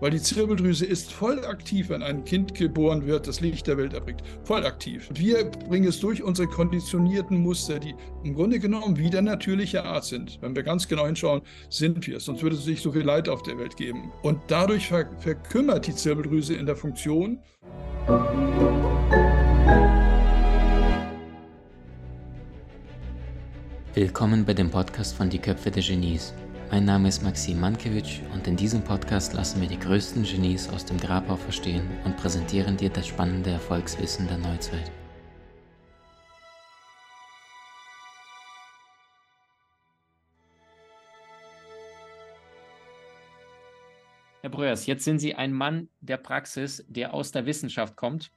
weil die Zirbeldrüse ist voll aktiv, wenn ein Kind geboren wird, das Licht der Welt erbringt. Voll aktiv. Wir bringen es durch unsere konditionierten Muster, die im Grunde genommen wie der natürliche Art sind. Wenn wir ganz genau hinschauen, sind wir es. Sonst würde es nicht so viel Leid auf der Welt geben. Und dadurch ver verkümmert die Zirbeldrüse in der Funktion. Willkommen bei dem Podcast von Die Köpfe der Genies. Mein Name ist Maxim Mankewitsch und in diesem Podcast lassen wir die größten Genies aus dem Grabau verstehen und präsentieren dir das spannende Erfolgswissen der Neuzeit. Herr Breuers, jetzt sind Sie ein Mann der Praxis, der aus der Wissenschaft kommt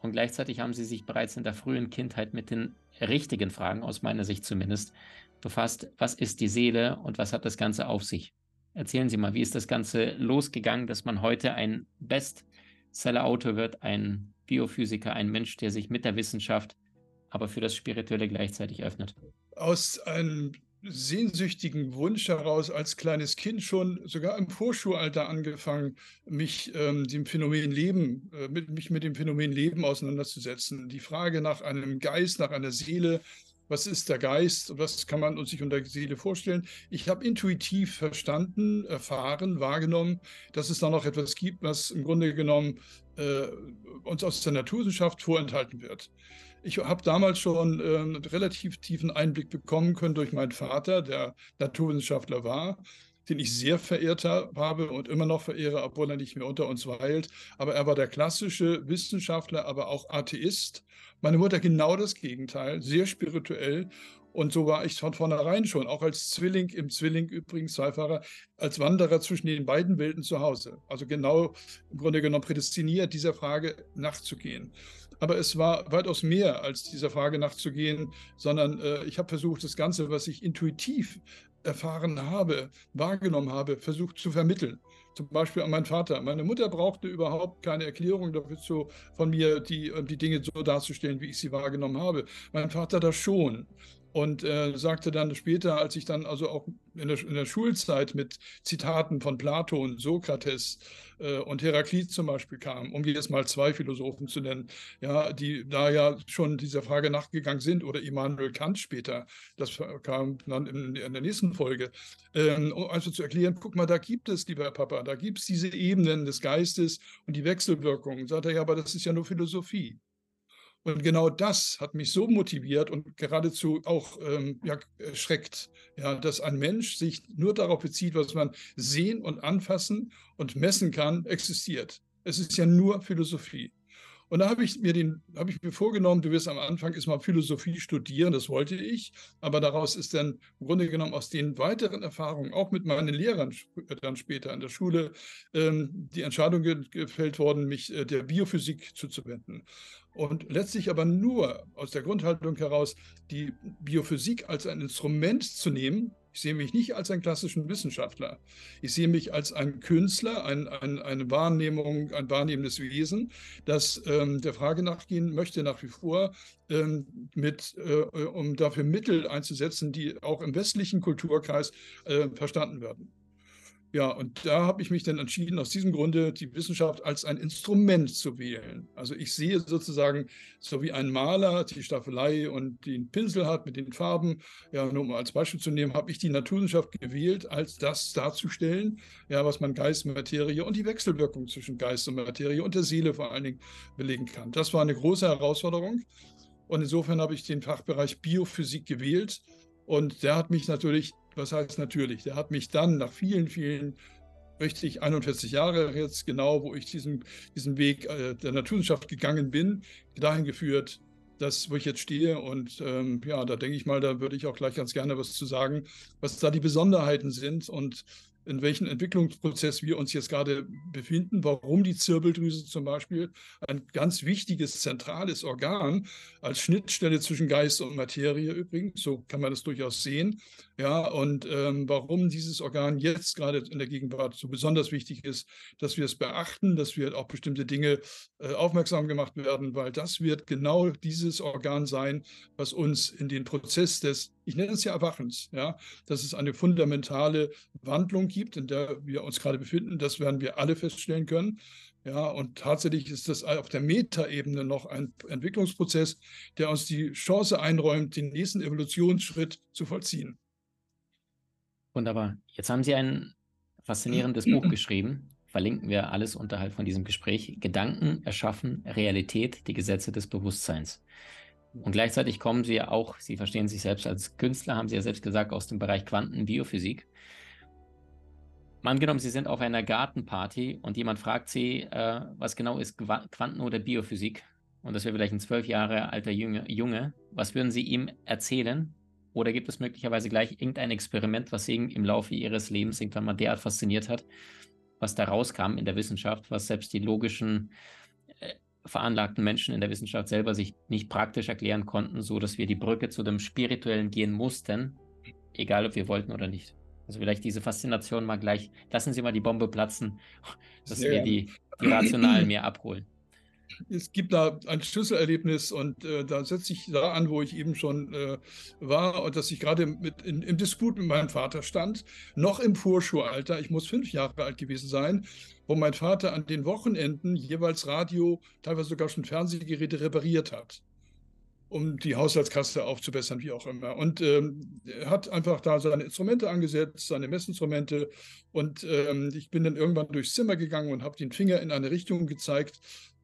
und gleichzeitig haben Sie sich bereits in der frühen Kindheit mit den richtigen Fragen, aus meiner Sicht zumindest, befasst, was ist die Seele und was hat das Ganze auf sich? Erzählen Sie mal, wie ist das Ganze losgegangen, dass man heute ein Bestseller-Autor wird, ein Biophysiker, ein Mensch, der sich mit der Wissenschaft, aber für das Spirituelle gleichzeitig öffnet? Aus einem sehnsüchtigen Wunsch heraus, als kleines Kind schon, sogar im Vorschulalter angefangen, mich ähm, dem Phänomen Leben, äh, mit, mich mit dem Phänomen Leben auseinanderzusetzen. Die Frage nach einem Geist, nach einer Seele, was ist der Geist, was kann man uns sich unter Seele vorstellen. Ich habe intuitiv verstanden, erfahren, wahrgenommen, dass es da noch etwas gibt, was im Grunde genommen äh, uns aus der Naturwissenschaft vorenthalten wird. Ich habe damals schon äh, einen relativ tiefen Einblick bekommen können durch meinen Vater, der Naturwissenschaftler war den ich sehr verehrt habe und immer noch verehre, obwohl er nicht mehr unter uns weilt. Aber er war der klassische Wissenschaftler, aber auch Atheist. Meine Mutter genau das Gegenteil, sehr spirituell. Und so war ich von vornherein schon, auch als Zwilling, im Zwilling übrigens Zweifahrer, als Wanderer zwischen den beiden Welten zu Hause. Also genau im Grunde genommen prädestiniert, dieser Frage nachzugehen. Aber es war weitaus mehr als dieser Frage nachzugehen, sondern äh, ich habe versucht, das Ganze, was ich intuitiv erfahren habe, wahrgenommen habe, versucht zu vermitteln. Zum Beispiel an meinen Vater. Meine Mutter brauchte überhaupt keine Erklärung dafür zu, von mir, die, die Dinge so darzustellen, wie ich sie wahrgenommen habe. Mein Vater das schon. Und äh, sagte dann später, als ich dann also auch in der, in der Schulzeit mit Zitaten von Platon, Sokrates äh, und Heraklit zum Beispiel kam, um jetzt mal zwei Philosophen zu nennen, ja, die da ja schon dieser Frage nachgegangen sind, oder Immanuel Kant später, das kam dann in, in der nächsten Folge, ähm, um also zu erklären, guck mal, da gibt es, lieber Papa, da gibt es diese Ebenen des Geistes und die Wechselwirkungen. Sagt er, ja, aber das ist ja nur Philosophie. Und genau das hat mich so motiviert und geradezu auch ähm, ja, erschreckt, ja, dass ein Mensch sich nur darauf bezieht, was man sehen und anfassen und messen kann, existiert. Es ist ja nur Philosophie. Und da habe ich mir den, habe ich mir vorgenommen, du wirst am Anfang erstmal Philosophie studieren, das wollte ich, aber daraus ist dann im Grunde genommen aus den weiteren Erfahrungen, auch mit meinen Lehrern dann später an der Schule, ähm, die Entscheidung gefällt worden, mich äh, der Biophysik zuzuwenden. Und letztlich aber nur aus der Grundhaltung heraus, die Biophysik als ein Instrument zu nehmen, ich sehe mich nicht als einen klassischen Wissenschaftler. Ich sehe mich als ein Künstler, ein, ein, eine Wahrnehmung, ein wahrnehmendes Wesen, das ähm, der Frage nachgehen möchte nach wie vor, ähm, mit, äh, um dafür Mittel einzusetzen, die auch im westlichen Kulturkreis äh, verstanden werden. Ja, und da habe ich mich dann entschieden, aus diesem Grunde die Wissenschaft als ein Instrument zu wählen. Also ich sehe sozusagen, so wie ein Maler die Staffelei und den Pinsel hat mit den Farben, ja, nur um als Beispiel zu nehmen, habe ich die Naturwissenschaft gewählt, als das darzustellen, ja, was man Geist, Materie und die Wechselwirkung zwischen Geist und Materie und der Seele vor allen Dingen belegen kann. Das war eine große Herausforderung. Und insofern habe ich den Fachbereich Biophysik gewählt. Und der hat mich natürlich was heißt natürlich? Der hat mich dann nach vielen, vielen, richtig 41 Jahre jetzt genau, wo ich diesen, diesen Weg äh, der Naturwissenschaft gegangen bin, dahin geführt, dass, wo ich jetzt stehe. Und ähm, ja, da denke ich mal, da würde ich auch gleich ganz gerne was zu sagen, was da die Besonderheiten sind und in welchem Entwicklungsprozess wir uns jetzt gerade befinden, warum die Zirbeldrüse zum Beispiel ein ganz wichtiges, zentrales Organ als Schnittstelle zwischen Geist und Materie übrigens, so kann man das durchaus sehen, ja, und ähm, warum dieses Organ jetzt gerade in der Gegenwart so besonders wichtig ist, dass wir es beachten, dass wir auch bestimmte Dinge äh, aufmerksam gemacht werden, weil das wird genau dieses Organ sein, was uns in den Prozess des ich nenne es ja Erwachens, ja, dass es eine fundamentale Wandlung gibt, in der wir uns gerade befinden. Das werden wir alle feststellen können. Ja, und tatsächlich ist das auf der Metaebene noch ein Entwicklungsprozess, der uns die Chance einräumt, den nächsten Evolutionsschritt zu vollziehen. Wunderbar. Jetzt haben Sie ein faszinierendes Buch geschrieben. Verlinken wir alles unterhalb von diesem Gespräch. Gedanken erschaffen Realität, die Gesetze des Bewusstseins. Und gleichzeitig kommen Sie ja auch, Sie verstehen sich selbst als Künstler, haben Sie ja selbst gesagt, aus dem Bereich Quantenbiophysik. Angenommen, Sie sind auf einer Gartenparty und jemand fragt Sie, äh, was genau ist Quanten- oder Biophysik? Und das wäre vielleicht ein zwölf Jahre alter Junge. Was würden Sie ihm erzählen? Oder gibt es möglicherweise gleich irgendein Experiment, was Sie im Laufe Ihres Lebens irgendwann mal derart fasziniert hat, was da rauskam in der Wissenschaft, was selbst die logischen veranlagten Menschen in der Wissenschaft selber sich nicht praktisch erklären konnten, so dass wir die Brücke zu dem Spirituellen gehen mussten, egal ob wir wollten oder nicht. Also vielleicht diese Faszination mal gleich, lassen Sie mal die Bombe platzen, dass ja. wir die, die Rationalen mehr abholen. Es gibt da ein Schlüsselerlebnis und äh, da setze ich da an, wo ich eben schon äh, war und dass ich gerade in, im Disput mit meinem Vater stand, noch im Vorschulalter, ich muss fünf Jahre alt gewesen sein, wo mein Vater an den Wochenenden jeweils Radio, teilweise sogar schon Fernsehgeräte repariert hat um die Haushaltskasse aufzubessern, wie auch immer. Und ähm, er hat einfach da seine Instrumente angesetzt, seine Messinstrumente. Und ähm, ich bin dann irgendwann durchs Zimmer gegangen und habe den Finger in eine Richtung gezeigt,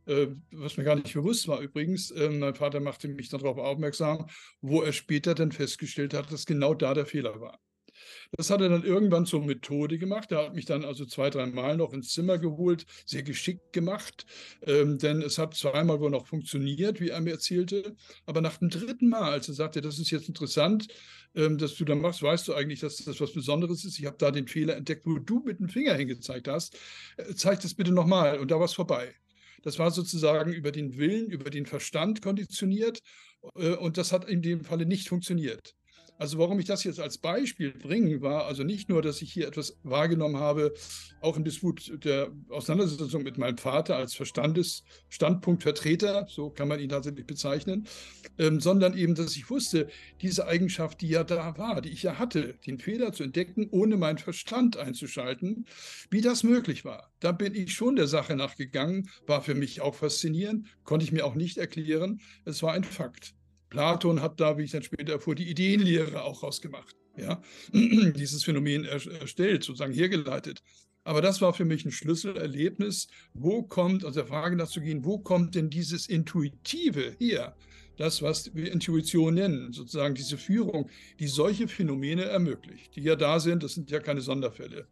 was mir gar nicht bewusst war übrigens. Äh, mein Vater machte mich darauf aufmerksam, wo er später dann festgestellt hat, dass genau da der Fehler war. Das hat er dann irgendwann zur Methode gemacht. Er hat mich dann also zwei, drei Mal noch ins Zimmer geholt, sehr geschickt gemacht, ähm, denn es hat zweimal wohl noch funktioniert, wie er mir erzählte. Aber nach dem dritten Mal, als er sagte, das ist jetzt interessant, ähm, dass du da machst, weißt du eigentlich, dass das was Besonderes ist. Ich habe da den Fehler entdeckt, wo du mit dem Finger hingezeigt hast. Äh, zeig das bitte nochmal. Und da war es vorbei. Das war sozusagen über den Willen, über den Verstand konditioniert. Äh, und das hat in dem Falle nicht funktioniert. Also warum ich das jetzt als Beispiel bringe, war also nicht nur, dass ich hier etwas wahrgenommen habe, auch im Disput der Auseinandersetzung mit meinem Vater als Verstandesstandpunktvertreter, so kann man ihn tatsächlich bezeichnen, ähm, sondern eben, dass ich wusste, diese Eigenschaft, die ja da war, die ich ja hatte, den Fehler zu entdecken, ohne meinen Verstand einzuschalten, wie das möglich war. Da bin ich schon der Sache nachgegangen, war für mich auch faszinierend, konnte ich mir auch nicht erklären. Es war ein Fakt. Platon hat da, wie ich dann später erfuhr, die Ideenlehre auch rausgemacht. Ja? Dieses Phänomen erstellt, sozusagen hergeleitet. Aber das war für mich ein Schlüsselerlebnis. Wo kommt, also der Frage nachzugehen, wo kommt denn dieses Intuitive her? Das, was wir Intuition nennen, sozusagen diese Führung, die solche Phänomene ermöglicht, die ja da sind, das sind ja keine Sonderfälle.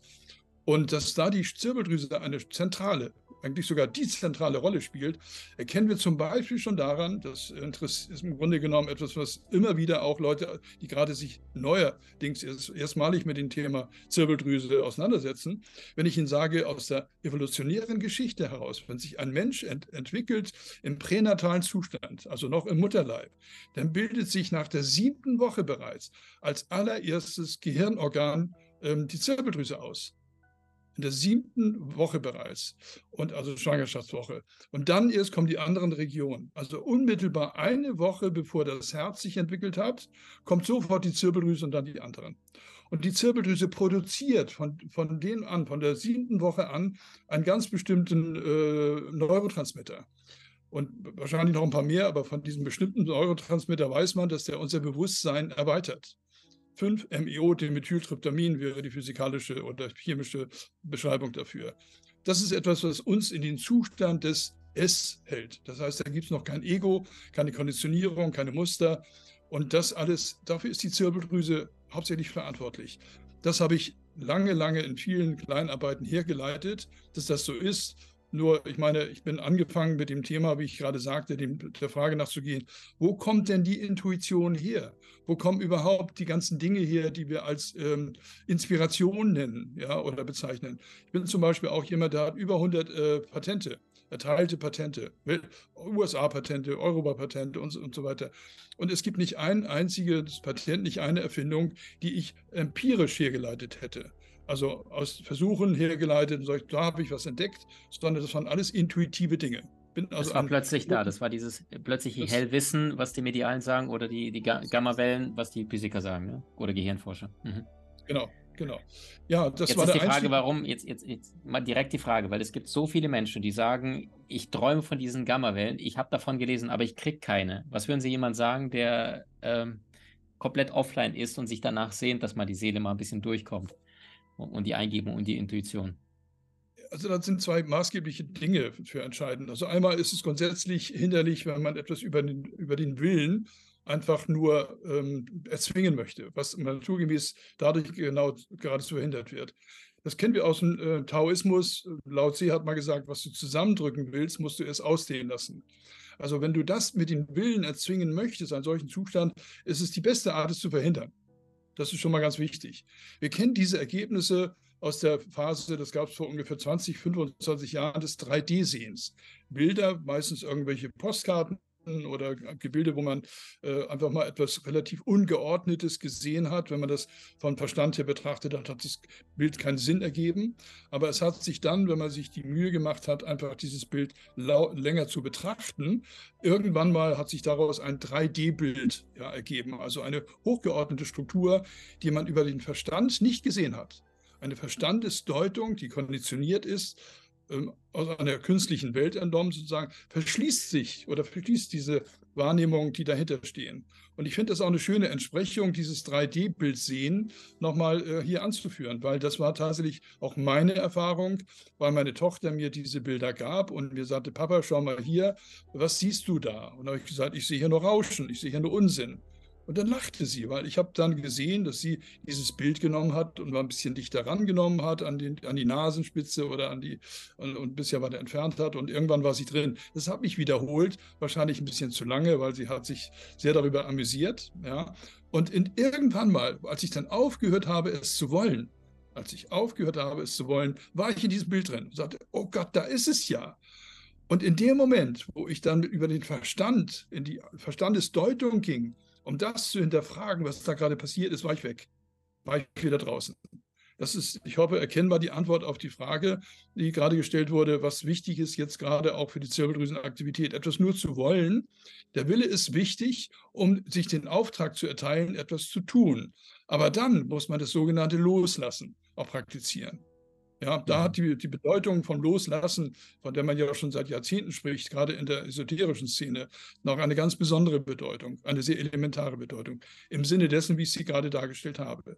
Und dass da die Zirbeldrüse eine zentrale eigentlich sogar die zentrale Rolle spielt, erkennen wir zum Beispiel schon daran, das ist im Grunde genommen etwas, was immer wieder auch Leute, die gerade sich neuerdings erstmalig mit dem Thema Zirbeldrüse auseinandersetzen, wenn ich ihnen sage, aus der evolutionären Geschichte heraus, wenn sich ein Mensch ent entwickelt im pränatalen Zustand, also noch im Mutterleib, dann bildet sich nach der siebten Woche bereits als allererstes Gehirnorgan ähm, die Zirbeldrüse aus in der siebten Woche bereits und also Schwangerschaftswoche. Und dann erst kommen die anderen Regionen. Also unmittelbar eine Woche bevor das Herz sich entwickelt hat, kommt sofort die Zirbeldrüse und dann die anderen. Und die Zirbeldrüse produziert von, von denen an, von der siebten Woche an, einen ganz bestimmten äh, Neurotransmitter. Und wahrscheinlich noch ein paar mehr, aber von diesem bestimmten Neurotransmitter weiß man, dass der unser Bewusstsein erweitert. 5-MeO-Dimethyltryptamin wäre die physikalische oder chemische Beschreibung dafür. Das ist etwas, was uns in den Zustand des Es hält. Das heißt, da gibt es noch kein Ego, keine Konditionierung, keine Muster. Und das alles, dafür ist die Zirbeldrüse hauptsächlich verantwortlich. Das habe ich lange, lange in vielen Kleinarbeiten hergeleitet, dass das so ist. Nur, ich meine, ich bin angefangen mit dem Thema, wie ich gerade sagte, dem, der Frage nachzugehen, wo kommt denn die Intuition her? Wo kommen überhaupt die ganzen Dinge her, die wir als ähm, Inspiration nennen ja, oder bezeichnen? Ich bin zum Beispiel auch jemand, der hat über 100 äh, Patente, erteilte Patente, USA-Patente, Europa-Patente und, und so weiter. Und es gibt nicht ein einziges Patent, nicht eine Erfindung, die ich empirisch hergeleitet hätte also aus Versuchen hergeleitet und sagt, da habe ich was entdeckt, sondern das waren alles intuitive Dinge. Bin also das war plötzlich da, das war dieses plötzliche Hellwissen, was die Medialen sagen oder die, die Gammawellen, was die Physiker sagen, ne? oder Gehirnforscher. Mhm. Genau. Genau. Ja, das jetzt war ist die Frage, warum, jetzt, jetzt, jetzt mal direkt die Frage, weil es gibt so viele Menschen, die sagen, ich träume von diesen Gamma-Wellen, ich habe davon gelesen, aber ich kriege keine. Was würden Sie jemand sagen, der ähm, komplett offline ist und sich danach sehnt, dass mal die Seele mal ein bisschen durchkommt und, und die Eingebung und die Intuition? Also das sind zwei maßgebliche Dinge für entscheidend. Also einmal ist es grundsätzlich hinderlich, wenn man etwas über den, über den Willen einfach nur ähm, erzwingen möchte, was naturgemäß dadurch genau geradezu verhindert wird. Das kennen wir aus dem äh, Taoismus. Lao Tse hat mal gesagt, was du zusammendrücken willst, musst du erst ausdehnen lassen. Also wenn du das mit dem Willen erzwingen möchtest, einen solchen Zustand, ist es die beste Art, es zu verhindern. Das ist schon mal ganz wichtig. Wir kennen diese Ergebnisse aus der Phase, das gab es vor ungefähr 20, 25 Jahren, des 3D-Sehens. Bilder, meistens irgendwelche Postkarten, oder Gebilde, wo man äh, einfach mal etwas relativ Ungeordnetes gesehen hat. Wenn man das von Verstand her betrachtet hat, hat das Bild keinen Sinn ergeben. Aber es hat sich dann, wenn man sich die Mühe gemacht hat, einfach dieses Bild länger zu betrachten, irgendwann mal hat sich daraus ein 3D-Bild ja, ergeben. Also eine hochgeordnete Struktur, die man über den Verstand nicht gesehen hat. Eine Verstandesdeutung, die konditioniert ist aus einer künstlichen Welt entnommen, sozusagen, verschließt sich oder verschließt diese Wahrnehmungen, die dahinter stehen. Und ich finde das auch eine schöne Entsprechung, dieses 3D-Bild sehen, nochmal äh, hier anzuführen, weil das war tatsächlich auch meine Erfahrung, weil meine Tochter mir diese Bilder gab und mir sagte, Papa, schau mal hier, was siehst du da? Und da habe ich gesagt, ich sehe hier nur Rauschen, ich sehe hier nur Unsinn. Und dann lachte sie, weil ich habe dann gesehen, dass sie dieses Bild genommen hat und mal ein bisschen dichter rangenommen hat an, den, an die Nasenspitze oder an die und, und ein bisschen weiter entfernt hat und irgendwann war sie drin. Das hat mich wiederholt, wahrscheinlich ein bisschen zu lange, weil sie hat sich sehr darüber amüsiert. Ja. Und in, irgendwann mal, als ich dann aufgehört habe, es zu wollen, als ich aufgehört habe, es zu wollen, war ich in diesem Bild drin und sagte, oh Gott, da ist es ja. Und in dem Moment, wo ich dann über den Verstand, in die Verstandesdeutung ging, um das zu hinterfragen, was da gerade passiert ist, war ich weg. War ich wieder draußen. Das ist, ich hoffe, erkennbar die Antwort auf die Frage, die gerade gestellt wurde, was wichtig ist jetzt gerade auch für die Zirbeldrüsenaktivität. Etwas nur zu wollen. Der Wille ist wichtig, um sich den Auftrag zu erteilen, etwas zu tun. Aber dann muss man das sogenannte Loslassen auch praktizieren. Ja, da hat die, die Bedeutung vom Loslassen, von der man ja schon seit Jahrzehnten spricht, gerade in der esoterischen Szene, noch eine ganz besondere Bedeutung, eine sehr elementare Bedeutung, im Sinne dessen, wie ich sie gerade dargestellt habe.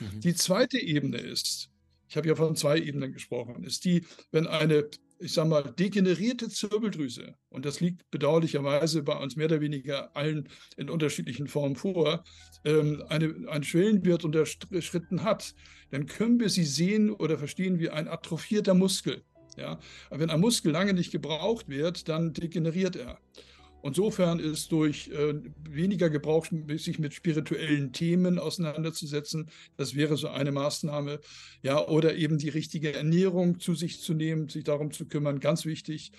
Mhm. Die zweite Ebene ist, ich habe ja von zwei Ebenen gesprochen, ist die, wenn eine ich sage mal, degenerierte Zirbeldrüse, und das liegt bedauerlicherweise bei uns mehr oder weniger allen in unterschiedlichen Formen vor, ähm, eine, einen Schwellenwert unterschritten hat, dann können wir sie sehen oder verstehen wie ein atrophierter Muskel. Ja? Aber wenn ein Muskel lange nicht gebraucht wird, dann degeneriert er. Insofern ist durch äh, weniger Gebrauch, sich mit spirituellen Themen auseinanderzusetzen, das wäre so eine Maßnahme. Ja, oder eben die richtige Ernährung zu sich zu nehmen, sich darum zu kümmern, ganz wichtig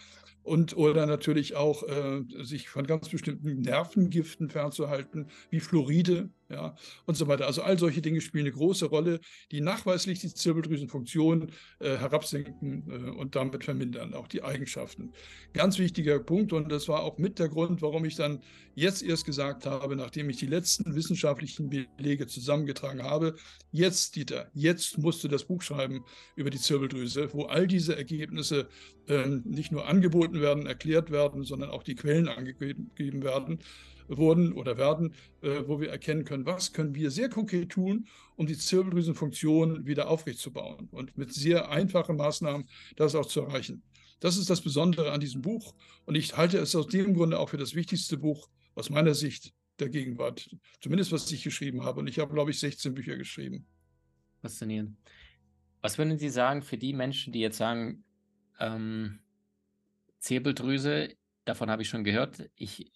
und oder natürlich auch äh, sich von ganz bestimmten Nervengiften fernzuhalten, wie Fluoride, ja, und so weiter. Also all solche Dinge spielen eine große Rolle, die nachweislich die Zirbeldrüsenfunktion äh, herabsenken äh, und damit vermindern, auch die Eigenschaften. Ganz wichtiger Punkt und das war auch mit der Grund, warum ich dann jetzt erst gesagt habe, nachdem ich die letzten wissenschaftlichen Belege zusammengetragen habe, jetzt, Dieter, jetzt musst du das Buch schreiben über die Zirbeldrüse, wo all diese Ergebnisse äh, nicht nur angeboten werden, erklärt werden, sondern auch die Quellen angegeben werden wurden oder werden, äh, wo wir erkennen können, was können wir sehr konkret tun, um die Zirbeldrüsenfunktion wieder aufrechtzubauen und mit sehr einfachen Maßnahmen das auch zu erreichen. Das ist das Besondere an diesem Buch und ich halte es aus dem Grunde auch für das wichtigste Buch aus meiner Sicht der Gegenwart, zumindest was ich geschrieben habe. Und ich habe, glaube ich, 16 Bücher geschrieben. Faszinierend. Was würden Sie sagen für die Menschen, die jetzt sagen, ähm, Zirbeldrüse, davon habe ich schon gehört. Ich,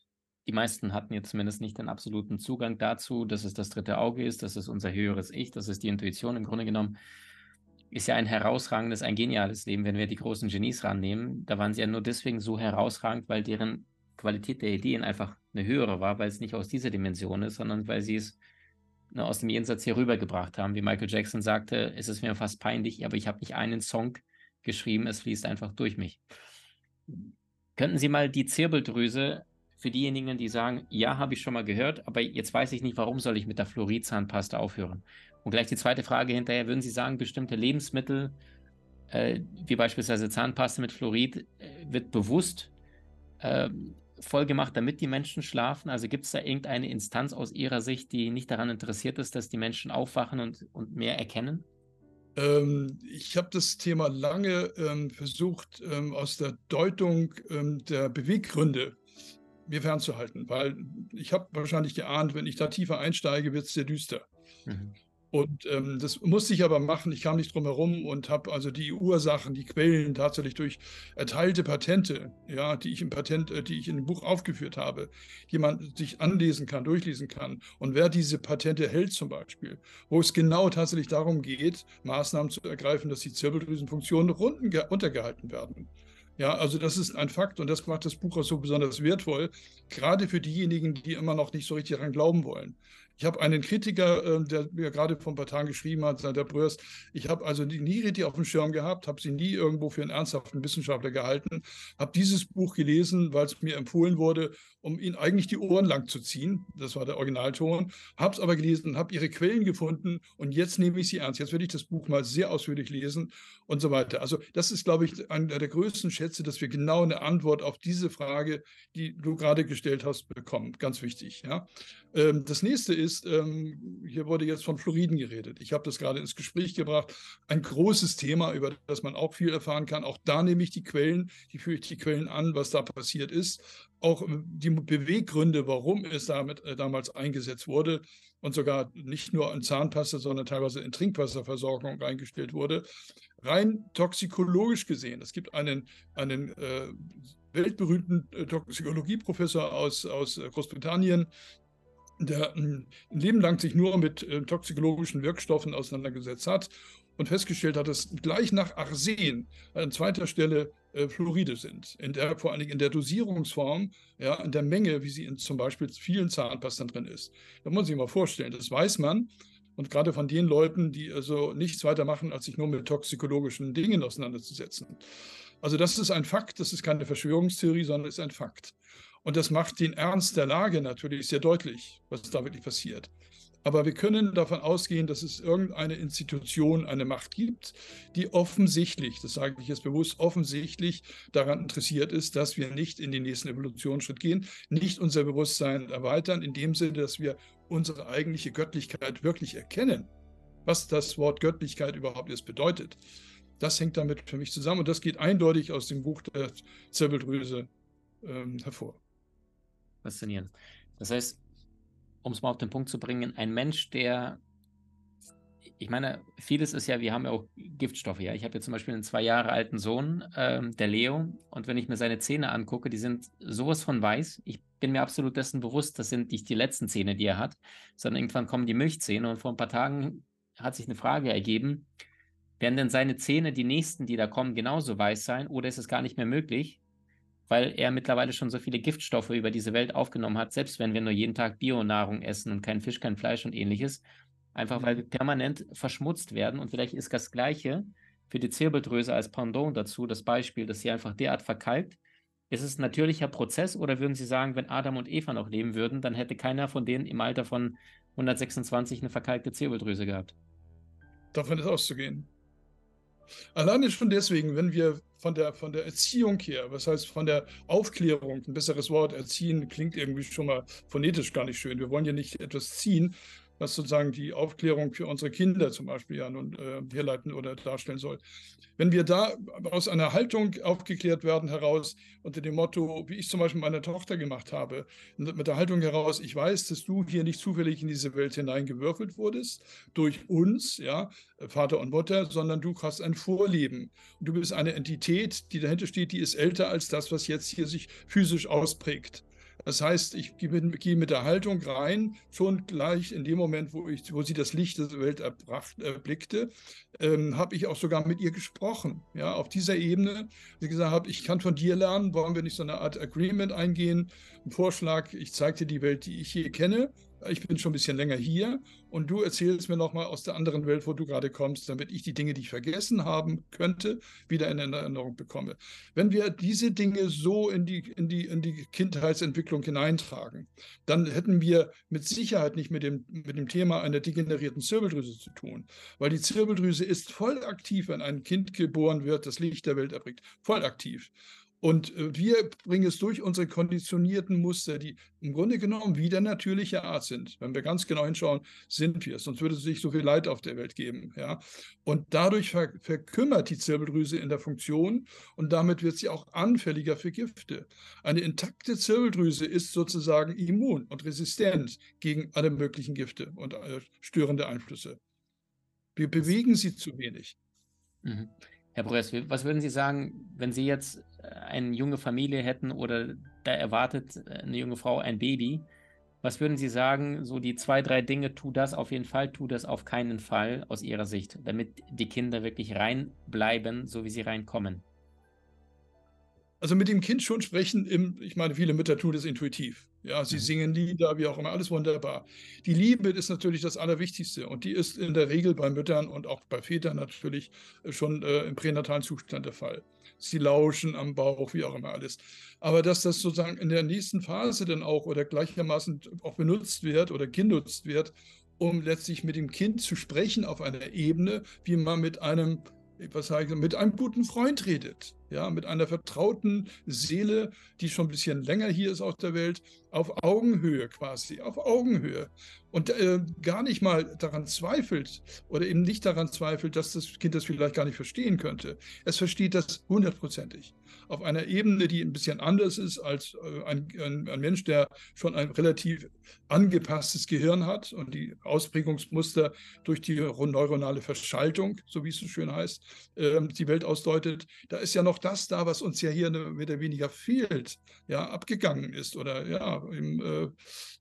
die meisten hatten jetzt zumindest nicht den absoluten Zugang dazu, dass es das dritte Auge ist, dass es unser höheres Ich, das ist die Intuition im Grunde genommen. Ist ja ein herausragendes, ein geniales Leben, wenn wir die großen Genies rannehmen. Da waren sie ja nur deswegen so herausragend, weil deren Qualität der Ideen einfach eine höhere war, weil es nicht aus dieser Dimension ist, sondern weil sie es ne, aus dem Jenseits hier rübergebracht haben. Wie Michael Jackson sagte, es ist mir fast peinlich, aber ich habe nicht einen Song geschrieben, es fließt einfach durch mich. Könnten Sie mal die Zirbeldrüse für diejenigen, die sagen, ja, habe ich schon mal gehört, aber jetzt weiß ich nicht, warum soll ich mit der Fluoridzahnpasta aufhören? Und gleich die zweite Frage hinterher, würden Sie sagen, bestimmte Lebensmittel, äh, wie beispielsweise Zahnpasta mit Fluorid, äh, wird bewusst äh, voll gemacht, damit die Menschen schlafen? Also gibt es da irgendeine Instanz aus Ihrer Sicht, die nicht daran interessiert ist, dass die Menschen aufwachen und, und mehr erkennen? Ähm, ich habe das Thema lange ähm, versucht, ähm, aus der Deutung ähm, der Beweggründe mir fernzuhalten, weil ich habe wahrscheinlich geahnt, wenn ich da tiefer einsteige, wird es sehr düster. Mhm. Und ähm, das musste ich aber machen. Ich kam nicht drum herum und habe also die Ursachen, die Quellen tatsächlich durch erteilte Patente, ja, die ich im Patent, äh, die ich in dem Buch aufgeführt habe, jemand sich anlesen kann, durchlesen kann. Und wer diese Patente hält zum Beispiel, wo es genau tatsächlich darum geht, Maßnahmen zu ergreifen, dass die Zirbeldrüsenfunktionen runtergehalten werden. Ja, also das ist ein Fakt und das macht das Buch auch so besonders wertvoll, gerade für diejenigen, die immer noch nicht so richtig daran glauben wollen. Ich habe einen Kritiker, äh, der mir gerade vor ein paar Tagen geschrieben hat, der Bröers, ich habe also nie richtig auf dem Schirm gehabt, habe sie nie irgendwo für einen ernsthaften Wissenschaftler gehalten, habe dieses Buch gelesen, weil es mir empfohlen wurde, um ihnen eigentlich die Ohren lang zu ziehen. Das war der Originalton. Habe es aber gelesen, habe ihre Quellen gefunden und jetzt nehme ich sie ernst. Jetzt werde ich das Buch mal sehr ausführlich lesen und so weiter. Also das ist, glaube ich, einer der größten Schätze, dass wir genau eine Antwort auf diese Frage, die du gerade gestellt hast, bekommen. Ganz wichtig. Ja. Ähm, das nächste ist, ähm, hier wurde jetzt von Fluoriden geredet. Ich habe das gerade ins Gespräch gebracht. Ein großes Thema, über das man auch viel erfahren kann. Auch da nehme ich die Quellen, die führe ich die Quellen an, was da passiert ist. Auch ähm, die Beweggründe, warum es damit äh, damals eingesetzt wurde und sogar nicht nur in Zahnpasta, sondern teilweise in Trinkwasserversorgung eingestellt wurde. Rein toxikologisch gesehen, es gibt einen, einen äh, weltberühmten äh, Toxikologieprofessor aus, aus äh, Großbritannien, der ein Leben lang sich nur mit äh, toxikologischen Wirkstoffen auseinandergesetzt hat und festgestellt hat, dass gleich nach Arsen an zweiter Stelle äh, Fluoride sind. In der, vor allen Dingen in der Dosierungsform, ja, in der Menge, wie sie in zum Beispiel vielen Zahnpastern drin ist. Da muss man sich mal vorstellen, das weiß man. Und gerade von den Leuten, die also nichts weiter machen, als sich nur mit toxikologischen Dingen auseinanderzusetzen. Also das ist ein Fakt, das ist keine Verschwörungstheorie, sondern ist ein Fakt. Und das macht den Ernst der Lage natürlich sehr deutlich, was da wirklich passiert. Aber wir können davon ausgehen, dass es irgendeine Institution, eine Macht gibt, die offensichtlich, das sage ich jetzt bewusst, offensichtlich daran interessiert ist, dass wir nicht in den nächsten Evolutionsschritt gehen, nicht unser Bewusstsein erweitern, in dem Sinne, dass wir unsere eigentliche Göttlichkeit wirklich erkennen, was das Wort Göttlichkeit überhaupt erst bedeutet. Das hängt damit für mich zusammen und das geht eindeutig aus dem Buch der Zirbeldrüse ähm, hervor faszinierend. Das heißt, um es mal auf den Punkt zu bringen, ein Mensch, der, ich meine, vieles ist ja, wir haben ja auch Giftstoffe, ja. Ich habe ja zum Beispiel einen zwei Jahre alten Sohn, ähm, der Leo, und wenn ich mir seine Zähne angucke, die sind sowas von weiß. Ich bin mir absolut dessen bewusst, das sind nicht die letzten Zähne, die er hat, sondern irgendwann kommen die Milchzähne und vor ein paar Tagen hat sich eine Frage ergeben, werden denn seine Zähne, die nächsten, die da kommen, genauso weiß sein oder ist es gar nicht mehr möglich? Weil er mittlerweile schon so viele Giftstoffe über diese Welt aufgenommen hat, selbst wenn wir nur jeden Tag Bionahrung essen und kein Fisch, kein Fleisch und ähnliches. Einfach weil wir mhm. permanent verschmutzt werden. Und vielleicht ist das Gleiche für die Zirbeldrüse als Pendant dazu, das Beispiel, dass sie einfach derart verkalkt. Ist es ein natürlicher Prozess oder würden Sie sagen, wenn Adam und Eva noch leben würden, dann hätte keiner von denen im Alter von 126 eine verkalkte Zirbeldrüse gehabt? Davon ist auszugehen. Alleine schon deswegen, wenn wir von der, von der Erziehung her, was heißt von der Aufklärung, ein besseres Wort, erziehen klingt irgendwie schon mal phonetisch gar nicht schön. Wir wollen ja nicht etwas ziehen, was sozusagen die Aufklärung für unsere Kinder zum Beispiel ja nun äh, herleiten oder darstellen soll. Wenn wir da aus einer Haltung aufgeklärt werden heraus, unter dem Motto, wie ich zum Beispiel meiner Tochter gemacht habe, mit der Haltung heraus, ich weiß, dass du hier nicht zufällig in diese Welt hineingewürfelt wurdest, durch uns, ja, Vater und Mutter, sondern du hast ein Vorleben. Und du bist eine Entität, die dahinter steht, die ist älter als das, was jetzt hier sich physisch ausprägt. Das heißt, ich gehe mit der Haltung rein, schon gleich in dem Moment, wo, ich, wo sie das Licht der Welt erbracht, erblickte, ähm, habe ich auch sogar mit ihr gesprochen. Ja, auf dieser Ebene, sie gesagt habe, ich kann von dir lernen, wollen wir nicht so eine Art Agreement eingehen, ein Vorschlag, ich zeige dir die Welt, die ich hier kenne ich bin schon ein bisschen länger hier und du erzählst mir nochmal aus der anderen Welt, wo du gerade kommst, damit ich die Dinge, die ich vergessen haben könnte, wieder in Erinnerung bekomme. Wenn wir diese Dinge so in die, in die, in die Kindheitsentwicklung hineintragen, dann hätten wir mit Sicherheit nicht mit dem, mit dem Thema einer degenerierten Zirbeldrüse zu tun, weil die Zirbeldrüse ist voll aktiv, wenn ein Kind geboren wird, das Licht der Welt erbringt. Voll aktiv. Und äh, wir bringen es durch unsere konditionierten Muster, die im Grunde genommen wieder natürliche Art sind. Wenn wir ganz genau hinschauen, sind wir es. Sonst würde es nicht so viel Leid auf der Welt geben. Ja? Und dadurch ver verkümmert die Zirbeldrüse in der Funktion und damit wird sie auch anfälliger für Gifte. Eine intakte Zirbeldrüse ist sozusagen immun und resistent gegen alle möglichen Gifte und äh, störende Einflüsse. Wir bewegen sie zu wenig. Mhm. Herr Bröss, was würden Sie sagen, wenn Sie jetzt äh, eine junge Familie hätten oder da erwartet äh, eine junge Frau ein Baby? Was würden Sie sagen, so die zwei, drei Dinge, tu das auf jeden Fall, tu das auf keinen Fall aus Ihrer Sicht, damit die Kinder wirklich reinbleiben, so wie sie reinkommen? Also mit dem Kind schon sprechen, im, ich meine, viele Mütter tun das intuitiv. Ja, sie mhm. singen Lieder, wie auch immer, alles wunderbar. Die Liebe ist natürlich das Allerwichtigste und die ist in der Regel bei Müttern und auch bei Vätern natürlich äh, schon äh, im pränatalen Zustand der Fall. Sie lauschen am Bauch, wie auch immer alles. Aber dass das sozusagen in der nächsten Phase dann auch oder gleichermaßen auch benutzt wird oder genutzt wird, um letztlich mit dem Kind zu sprechen auf einer Ebene, wie man mit einem was sage ich, mit einem guten Freund redet, ja, mit einer vertrauten Seele, die schon ein bisschen länger hier ist auf der Welt, auf Augenhöhe quasi, auf Augenhöhe und äh, gar nicht mal daran zweifelt oder eben nicht daran zweifelt, dass das Kind das vielleicht gar nicht verstehen könnte. Es versteht das hundertprozentig. Auf einer Ebene, die ein bisschen anders ist als äh, ein, ein, ein, Mensch, der schon ein relativ angepasstes Gehirn hat und die Ausprägungsmuster durch die neuronale Verschaltung, so wie es so schön heißt, äh, die Welt ausdeutet. Da ist ja noch das da, was uns ja hier mehr oder weniger fehlt, ja, abgegangen ist oder ja, im, äh,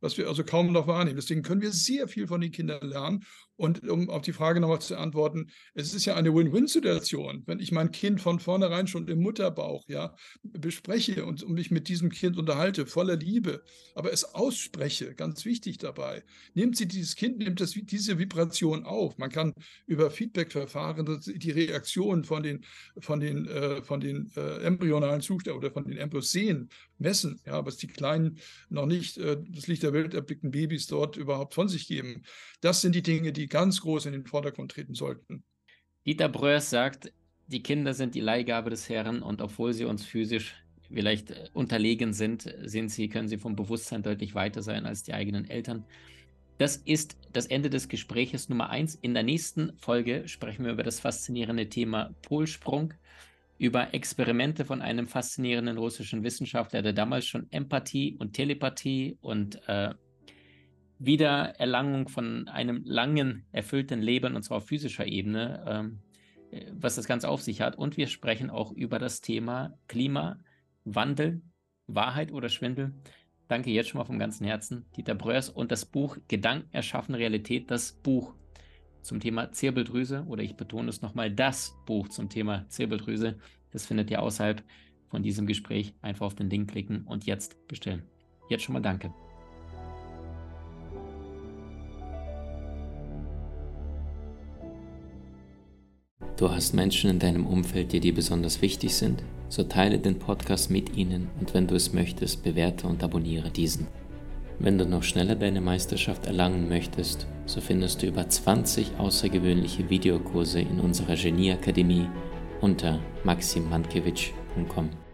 was wir also kaum noch wahrnehmen. Deswegen können wir sehr viel von den Kindern lernen. Und um auf die Frage nochmal zu antworten, es ist ja eine Win-Win-Situation, wenn ich mein Kind von vornherein schon im Mutterbauch ja, bespreche und, und mich mit diesem Kind unterhalte, voller Liebe, aber es ausspreche, ganz wichtig dabei. Nimmt sie dieses Kind, nimmt das, diese Vibration auf. Man kann über Feedback-Verfahren die Reaktion von den, von den, äh, von den äh, embryonalen Zuständen oder von den Embryos sehen, messen, ja, was die kleinen, noch nicht äh, das Licht der Welt erblickten Babys dort überhaupt von sich geben. Das sind die Dinge, die ganz groß in den Vordergrund treten sollten. Dieter Bröers sagt, die Kinder sind die Leihgabe des Herrn und obwohl sie uns physisch vielleicht äh, unterlegen sind, sind sie, können sie vom Bewusstsein deutlich weiter sein als die eigenen Eltern. Das ist das Ende des Gespräches Nummer eins. In der nächsten Folge sprechen wir über das faszinierende Thema Polsprung über Experimente von einem faszinierenden russischen Wissenschaftler, der damals schon Empathie und Telepathie und äh, Wiedererlangung von einem langen, erfüllten Leben, und zwar auf physischer Ebene, ähm, äh, was das Ganze auf sich hat. Und wir sprechen auch über das Thema Klimawandel, Wahrheit oder Schwindel. Danke jetzt schon mal vom ganzen Herzen, Dieter Breuers und das Buch Gedanken erschaffen Realität, das Buch zum Thema Zirbeldrüse oder ich betone es nochmal, das Buch zum Thema Zirbeldrüse. Das findet ihr außerhalb von diesem Gespräch. Einfach auf den Link klicken und jetzt bestellen. Jetzt schon mal danke. Du hast Menschen in deinem Umfeld, die dir besonders wichtig sind? So teile den Podcast mit ihnen und wenn du es möchtest, bewerte und abonniere diesen. Wenn du noch schneller deine Meisterschaft erlangen möchtest, so findest du über 20 außergewöhnliche Videokurse in unserer Genieakademie unter maximmankiewicz.com.